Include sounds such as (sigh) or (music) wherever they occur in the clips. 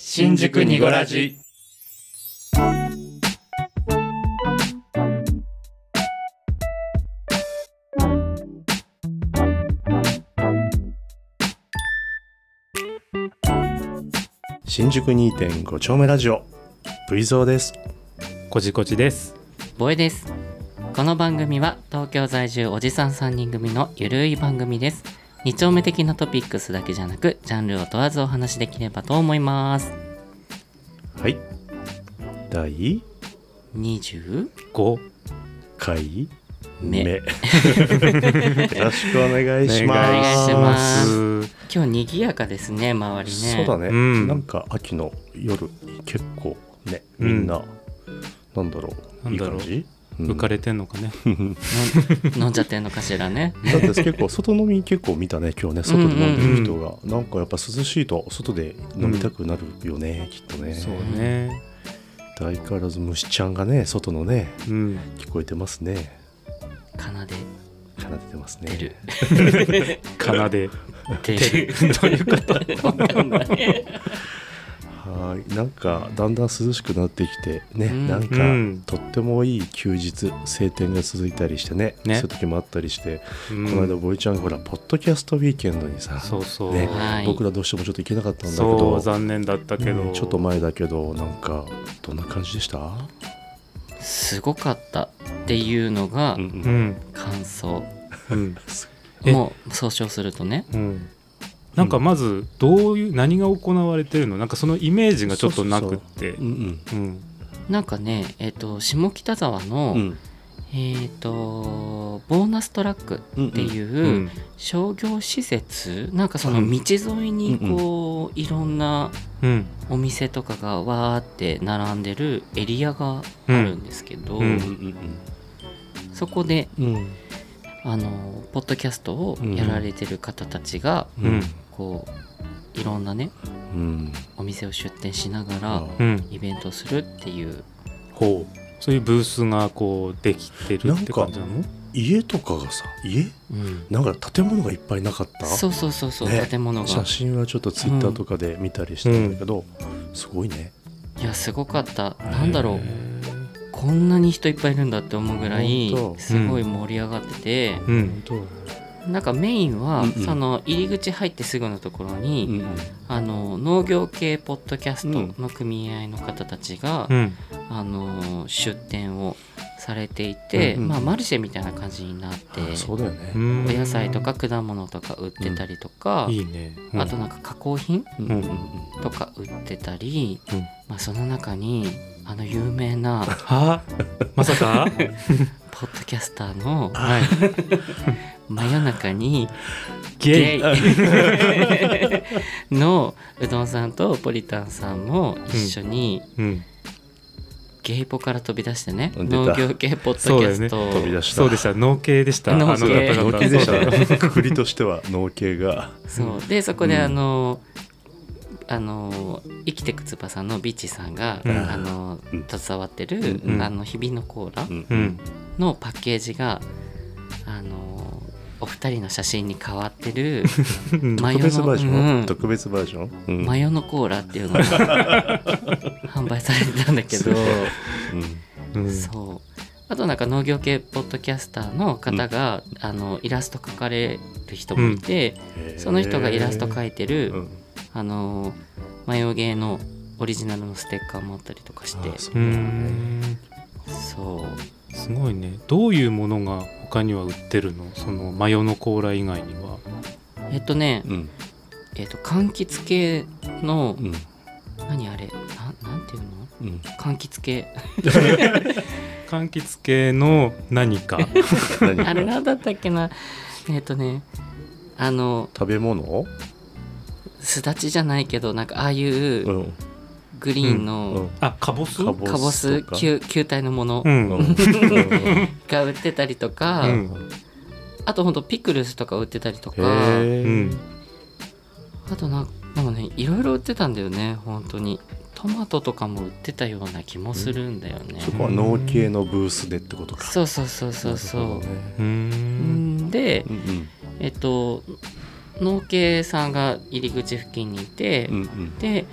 新宿にごらじ。新宿2.5丁目ラジオ。V ゾーです。こじこじです。ボエです。この番組は東京在住おじさん3人組のゆるい番組です二丁目的なトピックスだけじゃなくジャンルを問わずお話しできればと思います。はい。第20 5回目。目。よろしくお願いします。お願いしますす今日賑やかですね周りね。そうだね、うん。なんか秋の夜結構ねうんみんな、なん。だろうないんだろうい感じ、浮かれてんのかね。飲 (laughs) 飲んじゃってんのかしらね。だって結構外飲み結構見たね今日ね外で飲んでる人が、なんかやっぱ涼しいと外で飲みたくなるよね、きっとね。そうね。相変わらず虫ちゃんがね外のねうん。聞こえてますね。奏で。奏でてますね。奏で。出る。(laughs) (laughs) どういうこと？わかんないはいなんかだんだん涼しくなってきてね、うん。なんか、うん。とってもいい休日晴天が続いたりしてねね。そういう時もあったりして、うん。この間ボイちゃんほらポッドキャストウィーケンドにさそうそう、ねはい。僕らどうしてもちょっと行けなかったんだけそどう残念だったけど、うんちょっと前だけどなんかどんな感じでした、すごかったっていうのが感想。うん。えもう総称するとね。うんなんかまずどういう何が行われてるの？なんかそのイメージがちょっとなくって。なんかねえっ、と下北沢の、うん。うんえっ、とボーナストラックっていううん商業施設、なんかその道沿いにこう、いろんなうん。お店とかがわーって並んでるエリアがあるんですけど、そこであのポッドキャストをやられてる方たちが、うんこういろんなねうん。お店を出店しながらうん。イベントをするっていう。ほう。そういうブースがこうできてるって感じなの？家とかがさ家？うん。なんか建物がいっぱいなかった？そうそうそうそう、ね。建物が。写真はちょっとツイッターとかで見たりしたんだけど、すごいね。いやすごかった。なんだろう。へこんなに人いっぱいいるんだって思うぐらいすごい盛り上がってて。ー、うんなんかメインは、うんうん。その入り口入ってすぐのところに、うんあの農業系ポッドキャストの組合の方たちが、うん。あの出店をされていて、うんうんまあ、マルシェみたいな感じになってあそうだよね、うん。お野菜とか果物とか売ってたりとか、いいね、うん。あとなんか加工品うんうんうん。とか売ってたり、うん。まあ、その中にあの有名なは？まさか？(laughs) ポッドキャスターのはい (laughs) 真夜中にゲイ。ゲイ。(laughs) のうどんさんとポリタンさんも一緒にうん。ゲイポから飛び出してね農業系ポッドキャストを。飛び出した。そうでした。農系でした。あの農方系々農系でした。くくりとしては農系が。そう。でそこでうん。あの、あの生きてくつばさんのビッチさんが、うん。あのうん。携わってる、うん。あの日々のコーラうんうん。のパッケージがあのお二人の写真に変わってるマ (laughs) ヨ特別バージョン、うん。特別バージョン、うん。マヨのコーラっていうのが (laughs) 販売されてたんだけど。う。ん。そう。あとなんか農業系ポッドキャスターの方が、あのイラスト描かれる人もいて、その人がイラスト描いてる、うん。あのマヨゲーのオリジナルのステッカーもあったりとかして。そう。すごいね。どういうものが他には売ってるの？そのマヨのコーラ以外には？えっとね、うん。えっと柑橘系の、うん。何あれ？ななんていうの？うん。柑橘系。(laughs) 柑橘系の何か？何あれなんだったっけな？えっとねあの食べ物？すだちじゃないけどなんかああいううんグリーンうんのあカボス？カボス球球体のもの。うん。うん。う (laughs) んが売ってたりとか、うん。あとほんとピクルスとか売ってたりとか。あとなんなんかねいろいろ売ってたんだよね。本当に。トマトとかも売ってたような気もするんだよね、そこは農系のブースでってことか。そうそうそうそうそう、ね。ううんん。でうんうん。えっと農系さんが入り口付近にいて、うんうん。で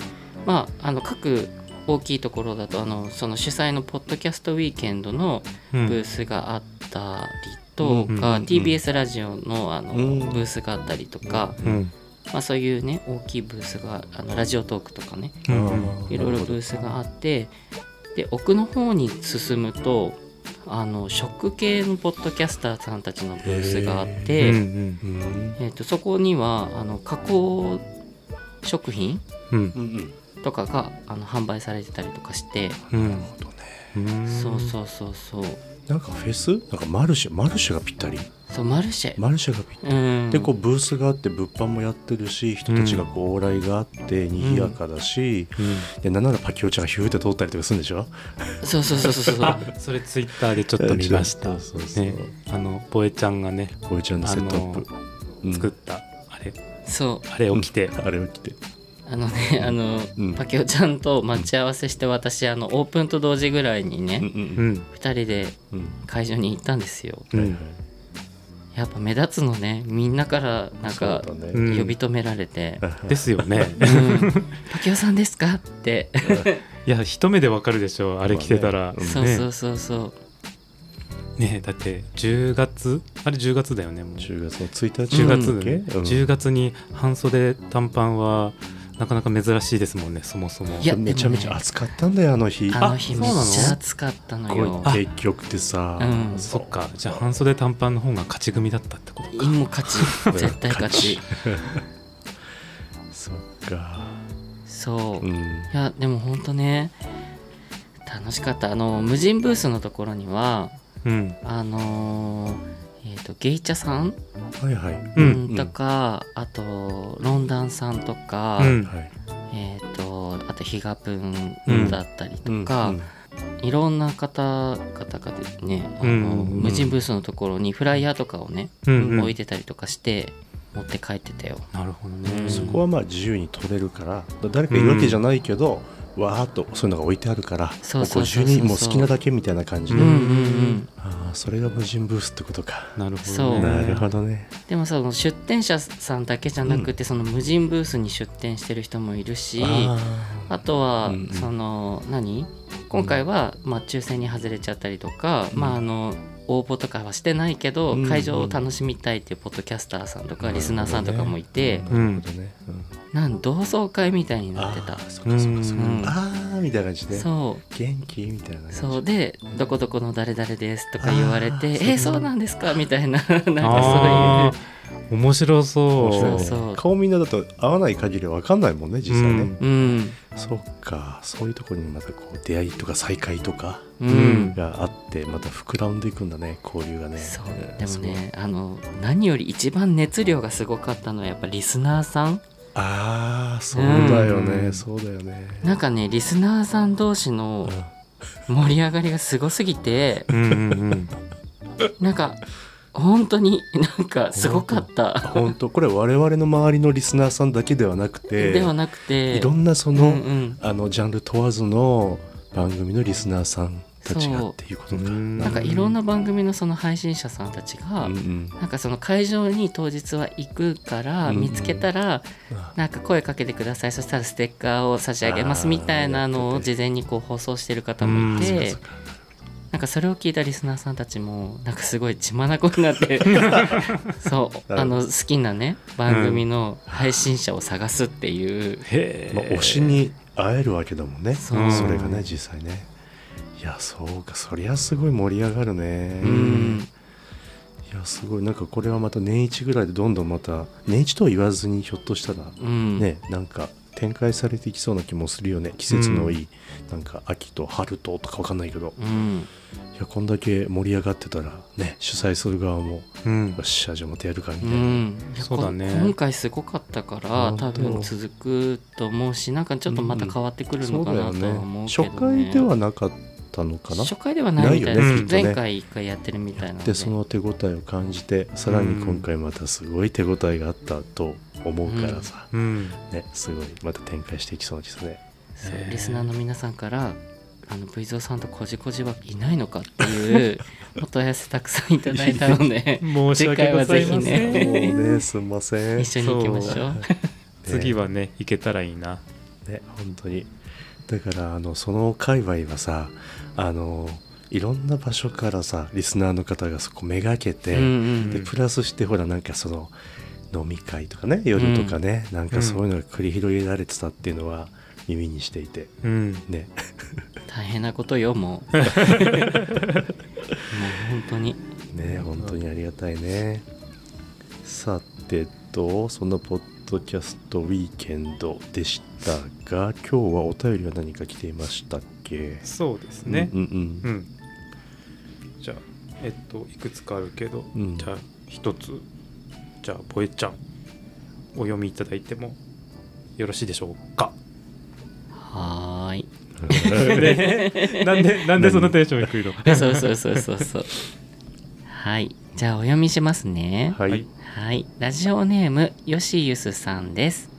まああの各大きいところだとあのその主催のポッドキャストウィーケンドのうんブースがあったりとうんか、うん TBS ラジオのあのうん。ブースがあったりとか、うん。まあ、そういうね大きいブースがあのラジオトークとかねいろいろブースがあってで奥の方に進むとあの食系のポッドキャスターさんたちのブースがあっうんて、うんうん。えー、とそこにはあの加工食品うん。うんうんとかがあの販売されてたりとかして、うん。なるほどね。うんそうそうそうそう。なんかフェス？なんかマルシェ？マルシェがぴったり？そうマルシェ、マルシェがぴったり。うん、でこうブースがあって物販もやってるし人たちがこう往来があって賑やかだし、うん。でなんならパキオちゃんがヒューって通ったりとかするんでしょ？そうそうそうそうそうあそれツイッターでちょっと見ました。そうそうそう。ねあのボエちゃんがねボイちゃんのセットアップ、うん。作ったあれ。そう。あれを着て。あれを着てあのねあの、うん。パキオちゃんと待ち合わせして私あのオープンと同時ぐらいにね、うんううん。ん。2人でうん。会場に行ったんですよ。うん。やっぱ目立つのねみんなからなんか呼び止められて。ですよね「うん。パキオさんですか?」って、いや一目でわかるでしょあれ着てたら、まあねそうそうそうそう。ね。だって10月？あれ10月だよねもう。10月の1日10月、うん。10月に半袖短パンはなかなか珍しいですもんねそもそも。いやめちゃめちゃ暑かったんだよあの日。あの日めっそうなのちゃ暑かったのよ。結局ってさ、うん。そっか。じゃあ半袖短パンの方が勝ち組だったってことか。いも勝ち。(laughs) 絶対勝ち。(laughs) そっか。そう、いうん。やでもほんとね楽しかった。あの無人ブースのところにはうん。あのーえー、とゲイチャさん、はいはい。うん。うん。とかあとロンダンさんとか、うん。はいえー、とあとヒガプンうんだったりとうん。か、うん。いろんな方々がですねあの、うん。無人ブースのところにフライヤーとかをね、うん。うん。置いてたりとかして持って帰ってたよ。なるほどね、うん。そこはまあ自由に取れるから誰かいるわけじゃないけど、わーっとそういうのが置いてあるからそうそうもそうそう。自由にもう好きなだけみたいな感じで、うんうんうん、ああそれが無人ブースってことか、なるほどね。なるほどね。でもさその出店者さんだけじゃなくて、その無人ブースに出店してる人もいるしああとは、うんうん。その何？今回は、まあ、抽選に外れちゃったりとか、まああの応募とかはしてないけど、うん会場を楽しみたいっていうポッドキャスターさんとかリスナーさんとかもいて、なん。なん同窓会みたいになってた。あみたいな感じで。そう。元気？みたいな感じ。そう。で「どこどこの誰々です」とか言われて「あーえそうなんですか?」みたいななんかそういう面白そう。そう。顔みんなだと会わない限りは分かんないもんね実際ね、うん。うん。そっか。そういうところにまたこう出会いとか再会とかうん、うんがあってまた膨らんでいくんだね交流がね。そううんでもねあの何より一番熱量がすごかったのはやっぱリスナーさん。ああそうだよね、うん。そうだよね。なんかねリスナーさん同士の盛り上がりがすごすぎてうんうんうん。なんか本当になんかすごかった。本当。これ我々の周りのリスナーさんだけではなくてではなくて。いろんなそうんの、うん。あのジャンル問わずの番組のリスナーさんたちがっていうことか。うん。なんかいろんな番組のその配信者さんたちが、うんうん。なんかその会場に当日は行くからうんうん。見つけたらなんか声かけてください。そしたらステッカーを差し上げますみたいなのを事前にこう放送してる方もいて。そっかなんかそれを聞いたリスナーさんたちもなんかすごい血眼になって (laughs) そうあの好きなね番組の配信者を探すっていう、へえ、まあ、推しに会えるわけだもんね。そう。んそれがね実際ね。いやそうかそりゃすごい盛り上がるね。うん。いやすごいなんかこれはまた年一ぐらいでどんどんまた年一とは言わずにひょっとしたらうんねなんか展開されていきそうな気もするよね。季節のいい、なんか秋と春ととかわかんないけど。うん。いやこんだけ盛り上がってたらね主催する側もうん。よっしゃじゃあまたやるかみたういな、ん、いやそうだね。こ今回すごかったから多分続くと思うしなんかちょっとまた変わってくるのかなとは思うけど、ね。初回ではなかったのかな？初回ではないみたいです、ね前回一回やってるみたいなので。でその手応えを感じてさらに今回またすごい手応えがあったと思うからさ、うん。ねすごいまた展開していきそうですね。そうリスナーの皆さんからあの V ゾーさんとこじこじはいないのかっていう (laughs) お問い合わせたくさんいただいたので申し訳ございません。(laughs) 次回はぜひね。ねすんません一緒に行きましょう。(laughs) 次はね行けたらいいな。ね本当にだからあのその界隈はさあのいろんな場所からさリスナーの方がそこめがけて、うんうんでプラスしてほらなんかその飲み会とかね夜とかね、なんかそういうのが繰り広げられてたっていうのは耳にしていて。うん。ね。大変なことよもう。(laughs) もう本当に。ね本当にありがたいね。さてとそのポッドキャストウィーケンドでしたが今日はお便りは何か来ていましたっけ？そうですね。うんうんう、ん、じゃあえっといくつかあるけど、うん。じゃあ一つ。じゃあボエちゃんお読みいただいてもよろしいでしょうか？はーい。ね？なんでなんでそのテンション低いの？そうそうそうそうそう。はい。じゃあお読みしますね。はい、はい。はいラジオネームよしゆすさんです。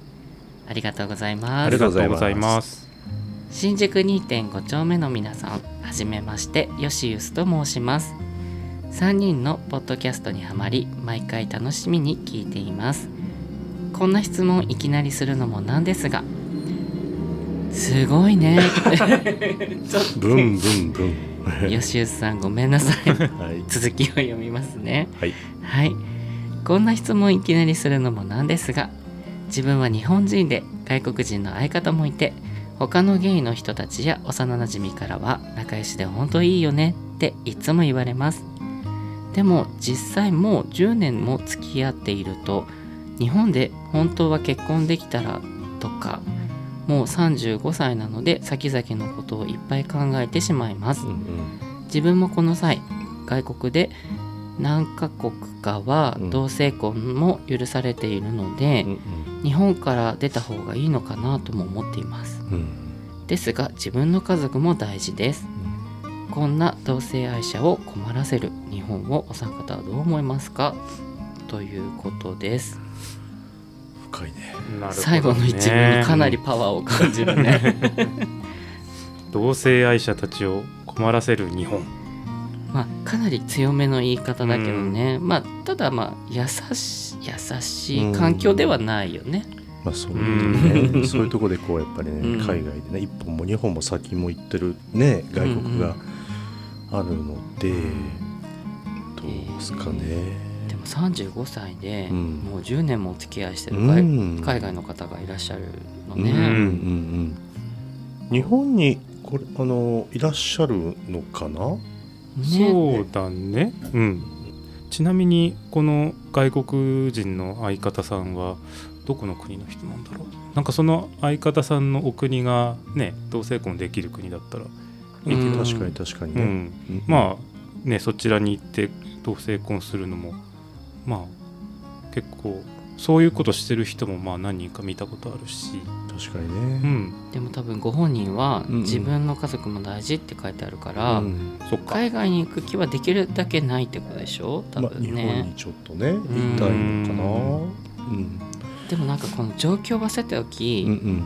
ありがとうございます。ありがとうございます。新宿2.5丁目の皆さんはじめましてよしゆすと申します。3人のポッドキャストにはまり毎回楽しみに聞いています。こんな質問いきなりするのもなんですがすごいね。(laughs) ブンブンブン。よしゆすさんごめんなさい。(laughs) はい。続きを読みますね。はい。はいこんな質問いきなりするのもなんですが自分は日本人で外国人の相方もいて他のゲイの人たちや幼なじみからは仲良しで本当いいよねっていつも言われます。でも実際もう10年も付き合っていると日本で本当は結婚できたらとかもう35歳なので先々のことをいっぱい考えてしまいます。自分もこの際外国で何カ国かはうん。同性婚も許されているので、うん日本から出た方がいいのかなとも思っています。うん。うんですが自分の家族も大事です。こんな同性愛者を困らせる日本をお三方はどう思いますか？ということです。深いね。なるほどね。最後の一文にかなりパワーを感じるね。(laughs) (laughs) 同性愛者たちを困らせる日本まあかなり強めの言い方だけどね、まあただまあ優しい優しい環境ではないよね、まあそういううね (laughs) そういうところでこうやっぱりね、うん。海外でね一本も二本も先も行ってるね外国があるので、どうですかね、でも35歳でうん。もう10年もお付き合いしてるう海,、ん。海外の方がいらっしゃるのうんうんうね、ん。日本にこれあのいらっしゃるのかな？ねそうだね。うん。ちなみにこの外国人の相方さんはどこの国の人なんだろう。なんかその相方さんのお国がね同性婚できる国だったら。いいけど、うん確かに確かにね、うん、うん。まあねそちらに行って同性婚するのもまあ結構そういうことしてる人もまあ何人か見たことあるし、確かにうね、ん、でも多分ご本人はうんうん。自分の家族も大事って書いてあるから、うんそっか。海外に行く気はできるだけないってことでしょ？多まあ、日分ね、本にちょっとねいのかな。うん。でもなんかこの状況はさておき、うんうん。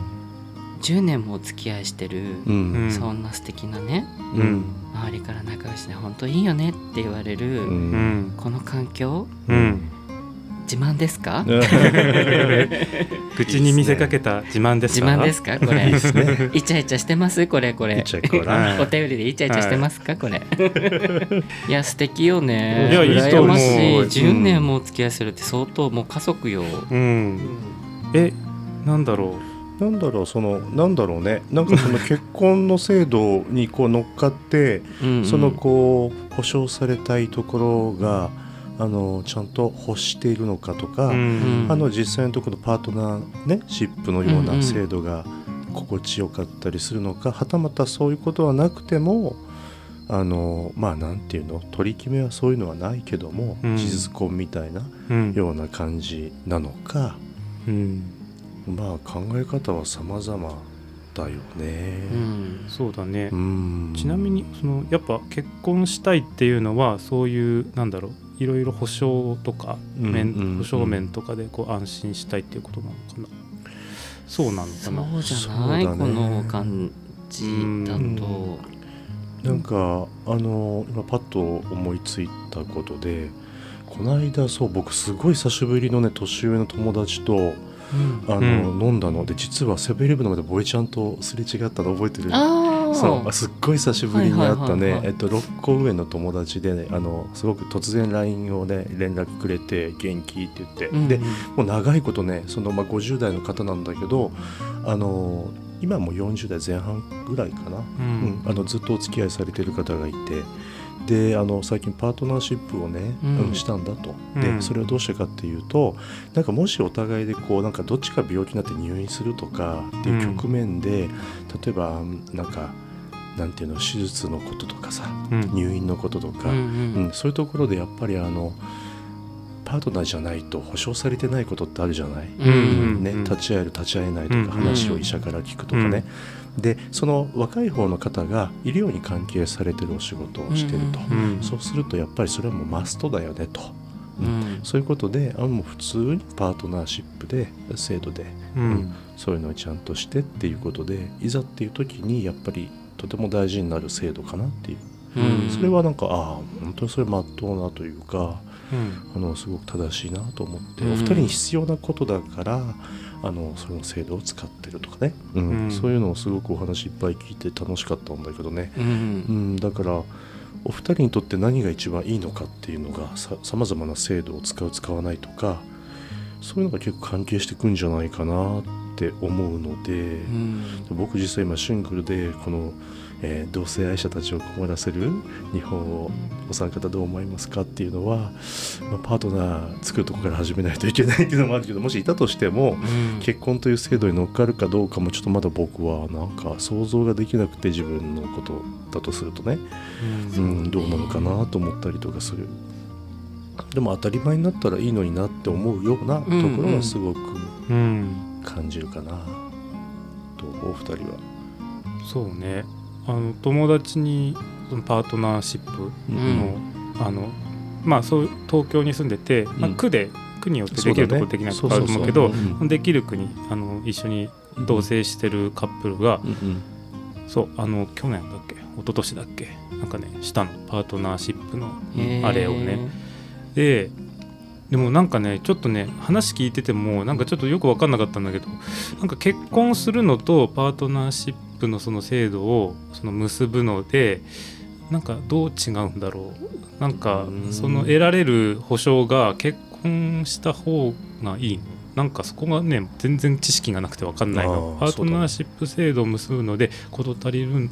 10年もお付き合いしてる、うん。うんそんな素敵なねうん。周りから仲良しで本当いいよねって言われる、ううんん。この環境うん自慢ですか？(laughs) 口に見せかけた自慢ですか？自慢ですか？これ。いいですね。イチャイチャしてます？これこれ。お便りでイチャイチャしてますか、これ。い。や素敵よね。いやいいと思う。羨ましい。うん。10年もお付き合いするって相当もう家族よ、うん。えなんだろなんだろうそのなんだろうね。なんかその結婚の制度にこう乗っかってうんうん。そのこう保障されたいところがあのちゃんと欲しているのかとか、う、うん。あの実際のところのパートナー、ね、シップのよううんうなん制度が心地よかったりするのか、はたまたそういうことはなくてもあのまあなんていうの取り決めはそういうのはないけども、うん。事実婚みたいなうん。ような感じなのか、うん。まあ考え方は様々だよね。うん。そうだね、うん。ちなみにそのやっぱ結婚したいっていうのはそういうなんだろういろいろ保証とか面、うんうんうん。保証面とかでこう安心したいっていうことなのかな。そうなのかな。そうじゃない、ね。この感じだうん。となんかあの今パッと思いついたことでこの間そう僕すごい久しぶりのね年上の友達とうん。あの、飲んだので実はセブンイレブンの前でボイちゃんとすれ違ったの覚えてる？ああそう。あすっごい久しぶりに会ったね。えっと6個上の友達で、ね、あのすごく突然 LINE をね連絡くれて元気って言って、うんうん。でもう長いことねその、まあ、50代の方なんだけどあの今もう40代前半ぐらいかな、ううんん、あのずっとお付き合いされてる方がいてであの最近パートナーシップをね、うん。うんしたんだと。でうん。それをどうしてかっていうとなんかもしお互いでこうなんかどっちか病気になって入院するとかっていう局面で、例えばなんかなんていうの手術のこととかさうん。入院のこととか、うん。うんそういうところでやっぱりあのパートナーじゃないと保証されてないことってあるじゃない、うん。うんね、うん。立ち会える立ち会えないとうん。か話を医者から聞くとかね、でその若い方の方が医療に関係されてるお仕事をしてると、うん。うん。そうするとやっぱりそれはもうマストだよねと、うん。そういうことであもう普通にパートナーシップで制度で、うん。そういうのをちゃんとしてっていうことでいざっていう時にやっぱりとても大事になる制度かなっていう、うん。それはなんかああ本当にそれまっとうなというかうんあのすごく正しいなと思って、うん。お二人に必要なことだからあのその制度を使ってるとかね、うん。うん。そういうのをすごくお話いっぱい聞いて楽しかったんだけどね、うん。うん、だからお二人にとって何が一番いいのかっていうのがさまざまな制度を使う使わないとかそういうのが結構関係してくんじゃないかなって思うので、うん。僕実際今シングルでこの、えー同性愛者たちを困らせる日本をお三方どう思いますかっていうのは、まあ、パートナー作るとこから始めないといけないっていうのもあるけどもしいたとしてもうん。結婚という制度に乗っかるかどうかもちょっとまだ僕はなんか想像ができなくて自分のことだとするとね、うん、どうなのかなと思ったりとかする。でも当たり前になったらいいのになって思うようなところはすごくうん。感じるかな、とお二人は。そうねあの友達にそのパートナーシップの,、あのまあそう東京に住んでて、まあ、うん区で区によってできるところできないとこあると思うけどできる区にあの一緒に同棲してるカップルが、そうあの去年だっけ一昨年だっけなんかねしたの。パートナーシップのあれをね。ででもなんかねちょっとね話聞いててもなんかちょっとよく分かんなかったんだけどなんか結婚するのとパートナーシップのその制度をその結ぶのでなんかどう違うんだろう。なんかうん。その得られる保証が結婚した方がいいの？なんかそこがね全然知識がなくて分かんないの。パートナーシップ制度を結ぶので事足りる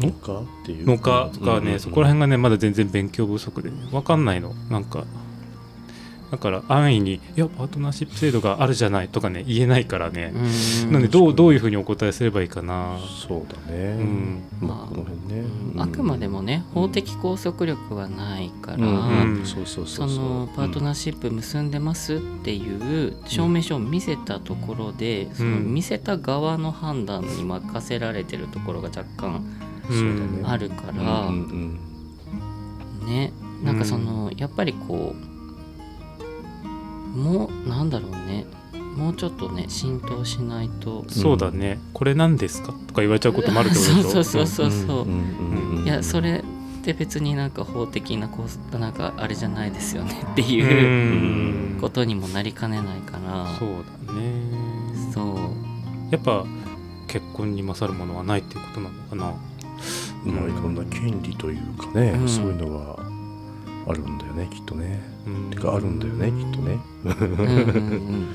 のかっていうのかとかね、うんそこら辺がねまだ全然勉強不足で、ね、分かんないの。なんかだから安易に「いやパートナーシップ制度があるじゃない」とかね言えないからね、うん。なんでどうどういうふうにお答えすればいいかな。そうだね、うん。まあこの辺ね、うん。あくまでもね法的拘束力はないから、そうそうそそうそう。のパートナーシップ結んでますっていう証明書を見せたところで、その見せた側の判断に任せられてるところが若干あるかうんら、うん。ね。なんかその、やっぱりこうもうなんだろうね。もうちょっとね浸透しないと。そうだね、これ何ですかとか言われちゃうこともあるってことでしょ？(laughs) そうそうそうそう、う。ん。うんうんいやそれって別になんか法的なこうなんかあれじゃないですよね。(laughs) ってういうん。ことにもなりかねないから。そうだね。そう。やっぱ結婚に勝るものはないっていうことなのかな？まあいろんな権利というかね、うん。そういうのがあるんだよねきっとね、うん。てかあるんだよねきっとね、うんうんうん。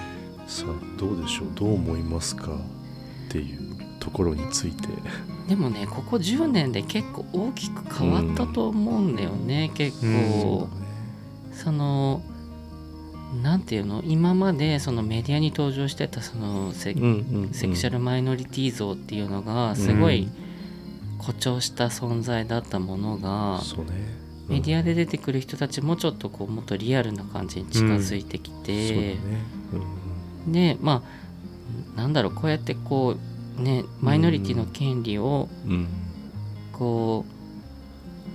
(laughs) さあどうでしょう？どう思いますかっていうところについて。でもねここ10年で結構大きく変わったと思うんだよね、結構、そのなんていうの？今までそのメディアに登場してたそのセ,、うんうんうん。セクシャルマイノリティ像っていうのがすごい誇張した存在だったものが、そうねメディアアで出てくる人たちもちょっとこうもっとリアルな感じに近づいてきそうだて、ねでまあなんだろうこうやってこうねマイノリティの権利をこ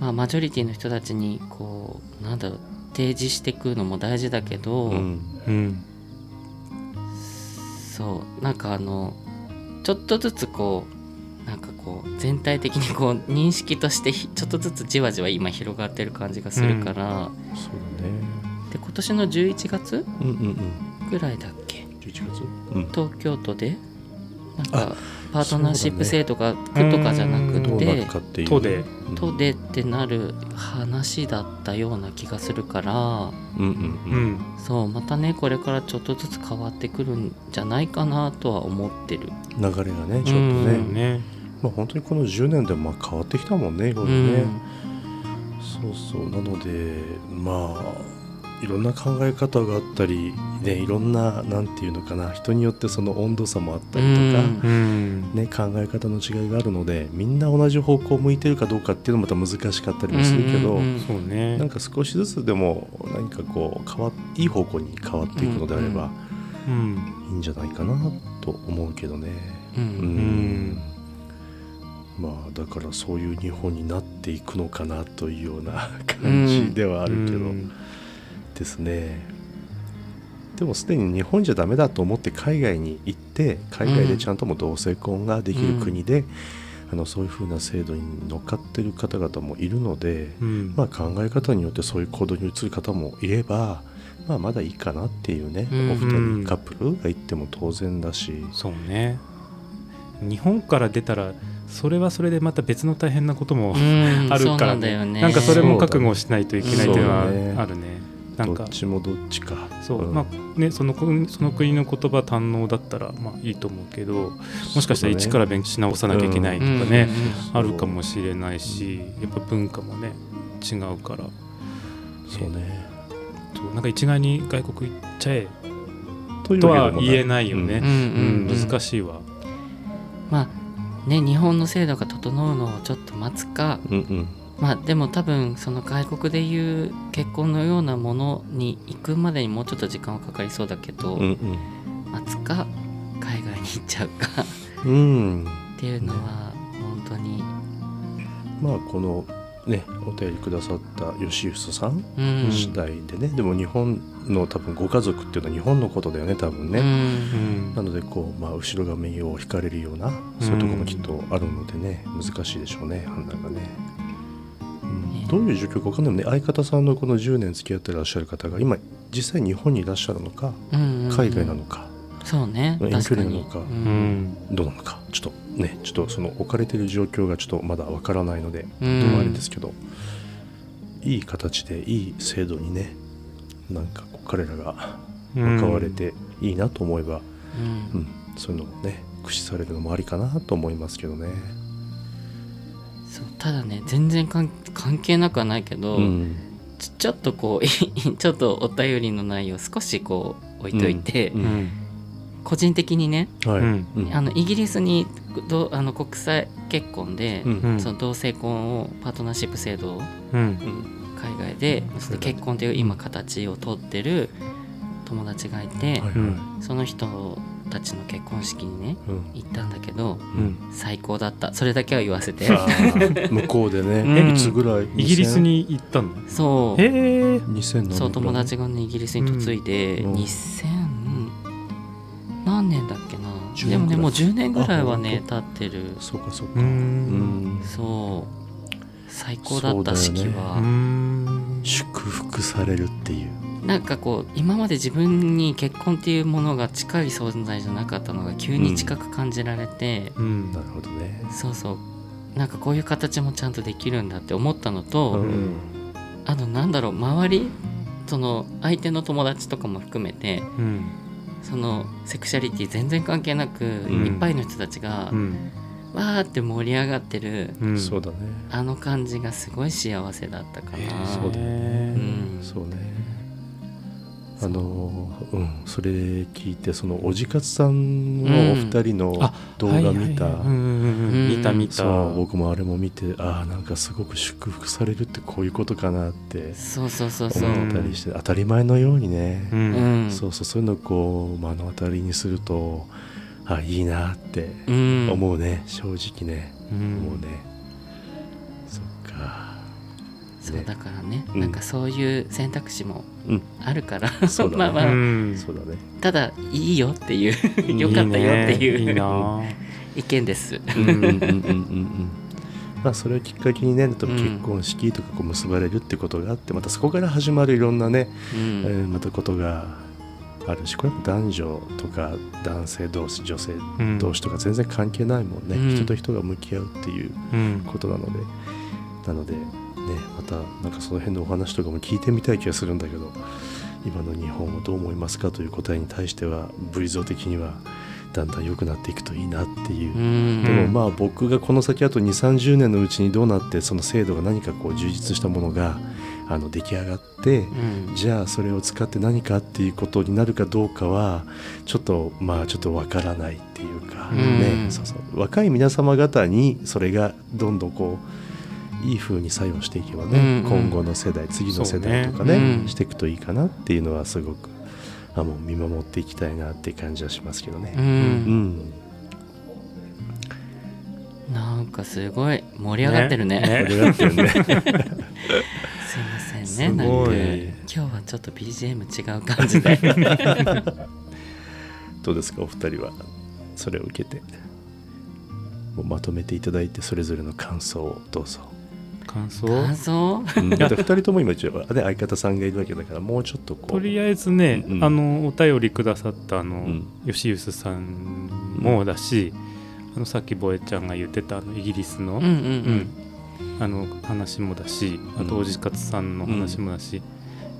う、まあ、マジョリティの人たちにこうなんだろう提示していくのも大事だけど、そうなんかあのちょっとずつこうなんかこう全体的にこう認識としてひちょっとずつじわじわ今広がってる感じがするから、そうだね。で今年の11月？うんうんうん。ぐらいだっけ？11月？うん。東京都で？なんあかパートナーシップ制度が区とかじゃなくうん。どうなてるかっていう。都で。うん。都でってなる話だったような気がするから。うんうんううん。んそうまたねこれからちょっとずつ変わってくるんじゃないかなとは思ってる。流れがねちょっとね、うん。ねまあ本当にこの10年でもまあ変わってきたもんねいろいろね、そうそう。なのでまあいろんな考え方があったりねいろんななんていうのかな人によってその温度差もあったりとか、うん。うんね、考え方の違いがあるのでみんな同じ方向を向いてるかどうかっていうのもまた難しかったりもするけど、うんうんうん。そうね。なんか少しずつでも何かこう変わいい方向に変わっていくのであればうんいいんじゃないかなと思うけどね。ううん。んまあだからそういう日本になっていくのかなというような (laughs) 感じではあるけど、うん。ですね。でもすでに日本じゃダメだと思って海外に行って海外でちゃんとも同性婚ができる国で、あのそういうふうな制度に乗っかってる方々もいるので、うん。まあ、考え方によってそういう行動に移る方もいれば、まあ、まだいいかなっていうね、うん。お二うん人カップルが行っても当然だし、そうね。日本から出たらそれはそれでまた別の大変なこともうん (laughs) あるからね。んだよね。なんかそれも覚悟しないといけないっていうのはあるね。なんか。どっちもどっちか。そう、うん。まあねその国その国の言葉堪能だったらまあいいと思うけどもしかしたら一から勉強し直さなきゃいけないとかね、あるかもしれないしやっぱ文化もね違うから。そうね。そうなんか一概に外国行っちゃえとは言えないよね。うん、うん。うん難しいわ。まあね日本の制度が整うのをちょっと待つか。うんうん。まあでも多分その外国でいう結婚のようなものに行くまでにもうちょっと時間はかかりそうだけど、うん待つか海外に行っちゃうか。うんうん。っていうのは本当に。まあこのねお便りくださった吉臼さんうん。次第でね、でも日本の多分ご家族っていうのは日本のことだよね多分ね、うん。うん。なのでこう、まあ、後ろ髪を引かれるようなそういうところもきっとあるのでね難しいでしょうね判断がね、うん。ね。どういう状況か分かんないもんね。相方さんのこの10年付き合ってらっしゃる方が今実際日本にいらっしゃるのかうんうん海外なのか、そうね。遠距離なのかううんん。どうなのかちょっとねちょっとその置かれてる状況がちょっとまだ分からないのでうん。どうもあれですけど、いい形でいい制度にねなんかこう彼らが関われていいなと思えば、うん。うんそういうのをね駆使されるのもありかなと思いますけどね。そうただね全然関関係なくはないけど、うん。ちちょっとこう (laughs) ちょっとお便りの内容少しこう置いといて、うん。うん。個人的にねはい、あのイギリスにどあの国際結婚で、うん。うんその同性婚をパートナーシップ制度をうん。うん海外でそして結婚という今形をとってる友達がいて、はいはい。うんその人たちの結婚式にねうん。行ったんだけどうん。最高だった。それだけは言わせて。向こうでね、(laughs) うん。いつぐらい？イギリスに行ったの？そう。へえ2000何そう友達がねイギリスに嫁いで、うん。2000何年だっけな10でもねもう10年年ぐらいはねあ経ってる。そうかそうか。ううん。んそう。最高だった式は、うん。祝福されるっていう。なんかこう今まで自分に結婚っていうものが近い存在じゃなかったのが急に近く感じられて、うん。なるほどね。そうそう。なんかこういう形もちゃんとできるんだって思ったのと、うん。あとなんだろう周りその相手の友達とかも含めてうんそのセクシャリティ全然関係なく、ん。いっぱいの人たちが、うん。わーって盛り上がってるうん。そうだね。あの感じがすごい幸せだったかな、そうだよね。うん。そうねあのうんそれ聞いてそのおじかつさんのお二人のあ動画見た。見た見た。僕もあれも見てああなんかすごく祝福されるってこういうことかなってそうそうそうそう。思ったりして当たり前のようにね、ううんん。そうそうそういうのをこう目の当たりにするとあいいなってうん。思うね、正直ね。うん。思うね、そっかそうだからね、うん。なんかそういう選択肢もうん。あるから、そうだね。(laughs) まあまあ、うん。そうだね。ただいいよっていう。よかったよっていういいね。いいな。(laughs) 意見です。うんうんうんうんうん。う (laughs) んまあそれをきっかけにね結婚式とかこう結ばれるってことがあってまたそこから始まるいろんなね、うん。えーまたことがあるしこれも男女とか男性同士女性うん。同士とか全然関係ないもんね、うん。人と人が向き合うっていううん。ことなので。なのでねまたなんかその辺のお話とかも聞いてみたい気がするんだけど今の日本をどう思いますかという答えに対してはブリゾー的にはだんだん良くなっていくといいなっていう。う、ん。でもまあ僕がこの先あと2 3 0年のうちにどうなってその制度が何かこう充実したものがあの出来上がってうん。じゃあそれを使って何かっていうことになるかどうかはちょっとまあちょっとわからないっていうか、うん。ね。そうそう。若い皆様方にそれがどんどんこういい風に作用していけばね、うんうん。今後の世代次の世代とかねね。うん。していくといいかなっていうのはすごくあもう見守っていきたいなっていう感じはしますけどうね。うん。ん。なんかすごい盛り上がってるね。ね。盛り上がってるね。(laughs) すいませんねすなんか。今日はちょっと BGM 違う感じで。(laughs) どうですかお二人は？それを受けて。まとめていただいてそれぞれの感想をどうぞ。感想？感想？うん。だって2人とも今一応、ね、相方さんがいるわけだからもうちょっとこう。とりあえずね、うん。あのお便りくださったあの、ん。吉臼さんもだし、あのさっきボエちゃんが言ってたあのイギリスの、うんうんうん。あの話もだしあうん。とおじかつさんの話もだし、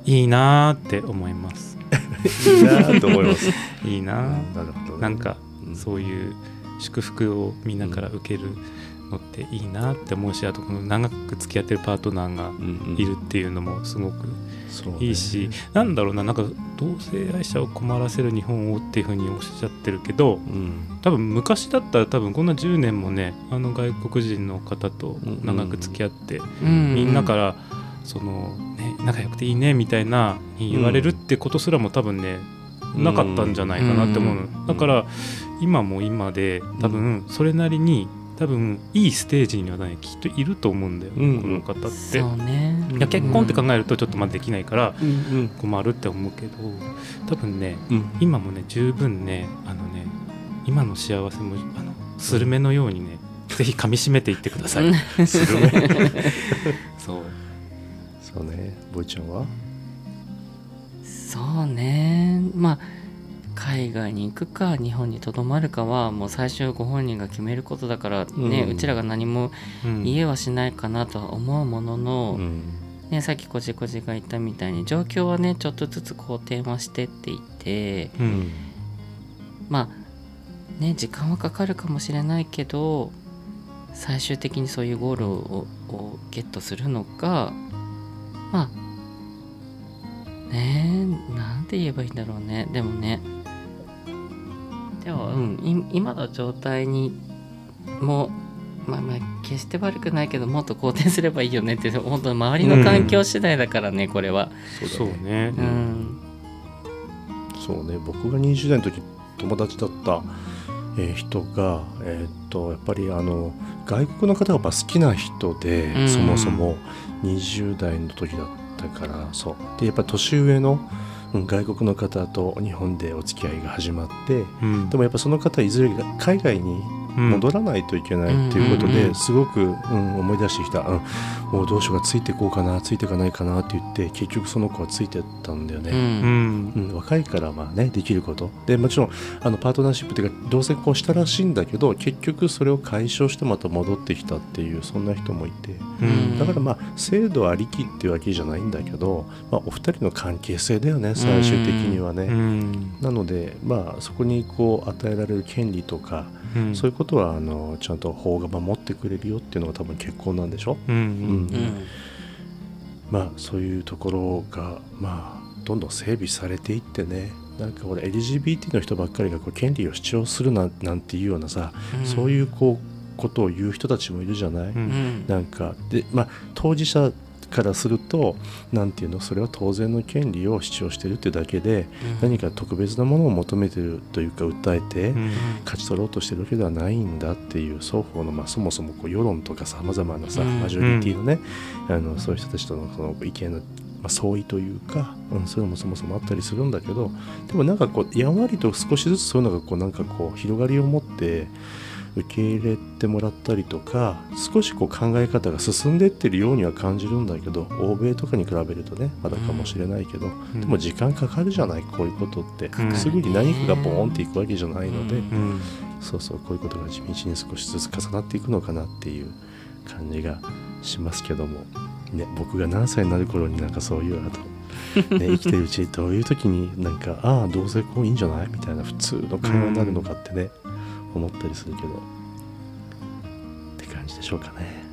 いいなーって思います。(laughs) いいなと思います。(laughs) いいなー、なるほどね、なんかうん。そういう祝福をみんなから受けるのっていいなって思うしあとこの長く付き合ってるパートナーがうんうん。いるっていうのもすごくそうね。いいし、なんだろうななんか同性愛者を困らせる日本をっていうふうにおっしゃってるけどうん。多分昔だったら多分こんな10年もねあの外国人の方と長く付き合って、うん。みんなからその、ね、仲良くていいねみたいなに言われるってことすらも多分ね、なかったんじゃないかなって思うの、ん。だから今も今で多分それなりに多分いいステージにはねきっといると思うんだよ、うん。この方って。そうね。いや結婚って考えるとちょっとまだできないからうん困るって思うけど多分ねうん。今もね十分ねあのね今の幸せもあのスルメのようにねぜひ噛み締めていってください。うん。するねそう。そうねボイちゃんは？そうね。まあ海外に行くか日本にとどまるかはもう最終ご本人が決めることだからね、ううんちらが何もうん。言えはしないかなとは思うものの、うん。ね、さっきこじこじが言ったみたいに状況はねちょっとずつ好転はしてっていてうん。まあね時間はかかるかもしれないけど最終的にそういうゴールををゲットするのかまあねえなんて言えばいいんだろうね。でもねでもうんい今の状態にもうまあまあ決して悪くないけどもっと好転すればいいよねって本当周りの環境次第だからね、これは。そうね。う。ん。そうね。僕が20代の時友達だった、えー人が、えーっとやっぱりあの外国の方がやっぱ好きな人で、うん。そもそも20代の時だったからそう。でやっぱ年上の、うん外国の方と日本でお付き合いが始まってうん。でもやっぱその方いずれ海外に戻らないといけないっていうことですごく、うん、思い出してきた、うん、もうどうしようかついていこうかなついていかないかなって言って結局その子はついてったんだよね。ううん。んうん、若いからまあねできること。でもちろんあのパートナーシップっていうか同性婚したらしいんだけど結局それを解消してまた戻ってきたっていうそんな人もいて。うん。だからまあ制度ありきっていうわけじゃないんだけど、まあ、お二人の関係性だよね最終的にはね。うん。なのでまあそこにこう与えられる権利とか、うん。そういうことはあのちゃんと法が守ってくれるよっていうのが多分結婚なんでしょ？うんうん。うん。まあそういうところがまあどんどん整備されていってね。なんか俺 LGBT の人ばっかりがこう権利を主張するなんなんていうようなさ、そういうこうことを言う人たちもいるじゃない、うんうん。なんかでまあ当事者からするとなんていうのそれは当然の権利を主張してるってだけで何か特別なものを求めてるというか訴えて、うん。勝ち取ろうとしてるわけではないんだっていう双方の、まあ、そもそもこう世論とかさまざまなさ、うん。マジョリティのね、あのそういう人たちとのその意見の、まあ、相違というか、うん、そういうのもそもそもあったりするんだけどでもなんかこうやんわりと少しずつそういうのがこうなんかこう広がりを持って、受け入れてもらったりとか少しこう考え方が進んでってるようには感じるんだけど欧米とかに比べるとねまだかもしれないけど、うん。でも時間かかるじゃないこういうことって、かかるね。すぐに何かがボーンっていくわけじゃないので、うんうん。そうそうこういうことが地道に少しずつ重なっていくのかなっていう感じがしますけども、ね、僕が何歳になる頃になんかそういうあと、ね、(laughs) 生きてるうちにどういう時になんかああどうせこういいんじゃない？みたいな普通の会話になるのかってね、思ったりするけどって感じでしょうかね。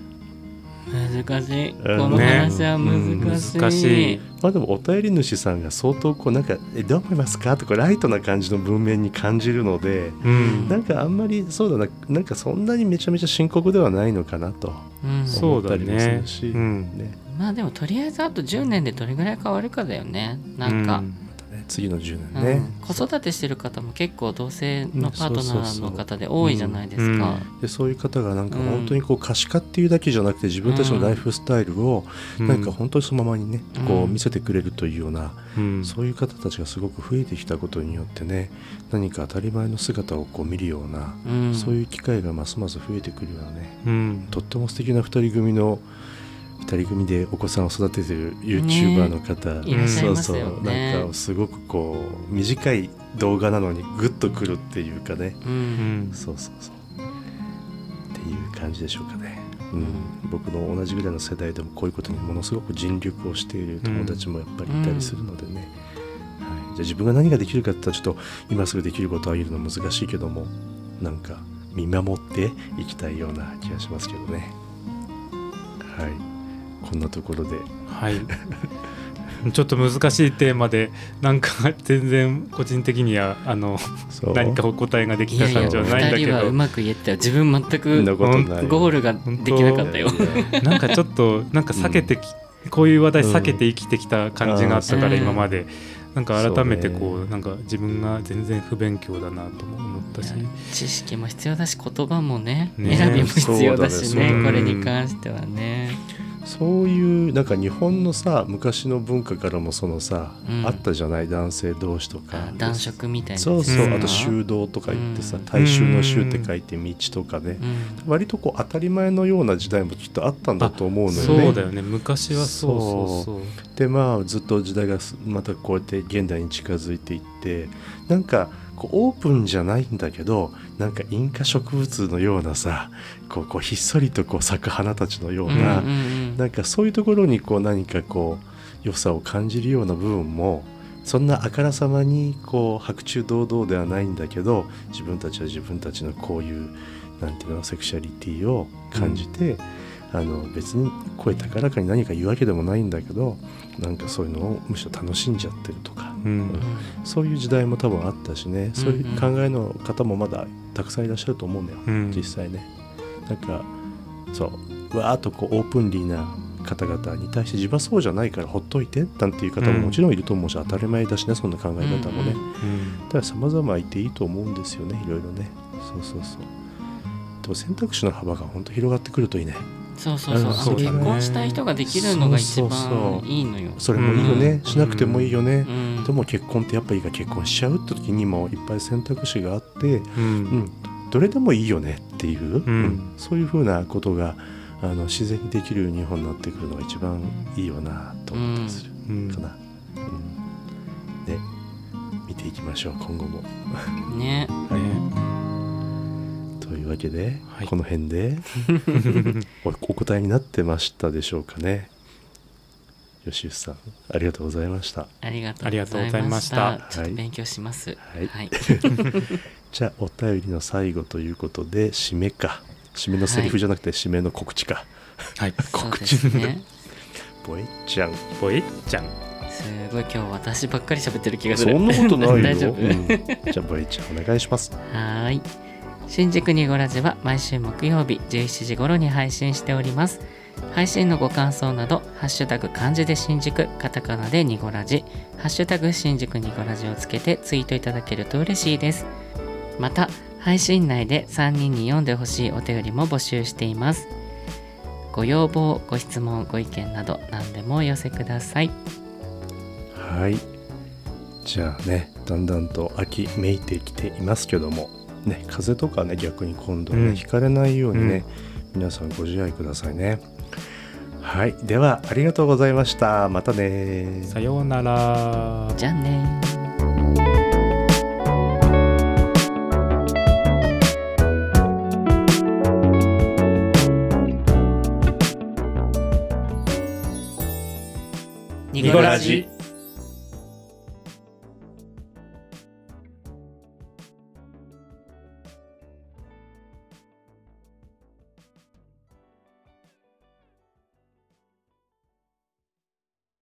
難しい。うんこの話は難しい。うん難しいまあでもお便り主さんが相当こうなんか「えどう思いますか?」とかライトな感じの文面に感じるのでうんなんかあんまりそうだななんかそんなにめちゃめちゃ深刻ではないのかなとうんそうだ思ったりもすねるし、うんねまあでもとりあえずあと10年でどれぐらい変わるかだよね。なんか。うんね次の10うん。年ね、子育てしてる方も結構同性のパートナーの方で多いじゃないですか。でそういう方がなんかうん。本当にこう可視化っていうだけじゃなくて自分たちのライフスタイルをなんか本当にそのままにねこううん見せてくれるというようなうん。そういう方たちがすごく増えてきたことによってね何か当たり前の姿をこう見るようなうん。そういう機会がますます増えてくるようなねうん。とっても素敵な2人組の2人組でお子さんを育ててる YouTuber の方、いらっしゃいますそうよそう。ねなんかすごくこう短い動画なのにグッとくるっていうかね。ううん。んそうそうそう。っていう感じでしょうかね、うん、僕の同じぐらいの世代でもこういうことにものすごく尽力をしている友達もやっぱりいたりするのでね、はい、じゃあ自分が何ができるかって言ったらちょっと今すぐできることは言うの難しいけどもなんか見守っていきたいような気がしますけどね。はいこんなところで。はい。ちょっと難しいテーマでなんか全然個人的にはあの何かお答えができた感じはないんだ2けど。人はうまく言ったよ自分全くゴールができなかったよ。なんかちょっとなんか避けてき、こういう話題避けて生きてきた感じがあったから、うん。今まで。なんか改めてこそうね。うなんか自分が全然不勉強だなとも思ったし、知識も必要だし言葉もねね。選びも必要だしねね。これに関してはねそういうなんか日本のさ昔の文化からもそのさ、うん。あったじゃない男性同士とか。あ男色みたいな。そうそう、うん。あと修道とか言ってさうん。大衆の衆って書いて道とかね、うん。割とこう当たり前のような時代もきっとあったんだと思うのよね。そうだよね。昔はそうそうそう。でまあずっと時代がすまたこうやって現代に近づいていってなんかこうオープンじゃないんだけどなんか引火植物のようなさこうこうひっそりとこう咲く花たちのような、うんうんうんなんかそういうところにこう何かこう良さを感じるような部分もそんなあからさまにこう白昼堂々ではないんだけど自分たちは自分たちのこういうなんていうのセクシャリティを感じて、あの別に声高らかに何か言うわけでもないんだけどなんかそういうのをむしろ楽しんじゃってるとかうん。そういう時代も多分あったしね。そういう考えの方もまだたくさんいらっしゃると思うんだよ、うん。実際ね。なんかそう。わーっとこうオープンリーな方々に対して自分はそうじゃないからほっといてなんていう方ももちろんいると思うし、当たり前だしねそんな考え方もね、うんうん。だから様々いていいと思うんですよねいろいろね。そうそうそう。でも選択肢の幅が本当広がってくるといいね。そうそうそう。結婚したい人ができるのが一そうそうそう。番いいのよそれもいいよね、うん。しなくてもいいよね、うんでも結婚ってやっぱいいから結婚しちゃうって時にもいっぱい選択肢があって、ううん。ん、どれでもいいよねっていう、ん。そういうふうなことがあの自然にできる日本になってくるのが一番いいよなと思ったりするうんかな。うん。で見ていきましょう今後も。ね。はい、というわけで、はい。この辺でお (laughs) お答えになってましたでしょうかね。吉内さんありがとうございました。ありがとありがうございとうございままししたたちょっと勉強しますはいはい (laughs) じゃあお便りの最後ということで締めか締めのセリフじゃなくて締めの告知か。はい (laughs) そうですねぼえ (laughs) ちゃん。ぼえっちゃんすごい今日私ばっかり喋ってる気がするそんなことないよ。大丈夫、うんじゃあぼえちゃんお願いします。はーい。新宿ニゴラジは毎週木曜日17時頃に配信しております。配信のご感想など、ハッシュタグ漢字で新宿、カタカナでニゴラジ、ハッシュタグ新宿ニゴラジをつけてツイートいただけると嬉しいです。また、配信内で3人に読んでほしいお便りも募集しています。ご要望、ご質問、ご意見など何でもお寄せください。はい。じゃあね、だんだんと秋めいてきていますけども、ね風邪とかね逆に今度はね、うんひかれないようにね、皆さんご自愛くださいねはいではありがとうございました。またね。さようなら。じゃあね。ニニコラジ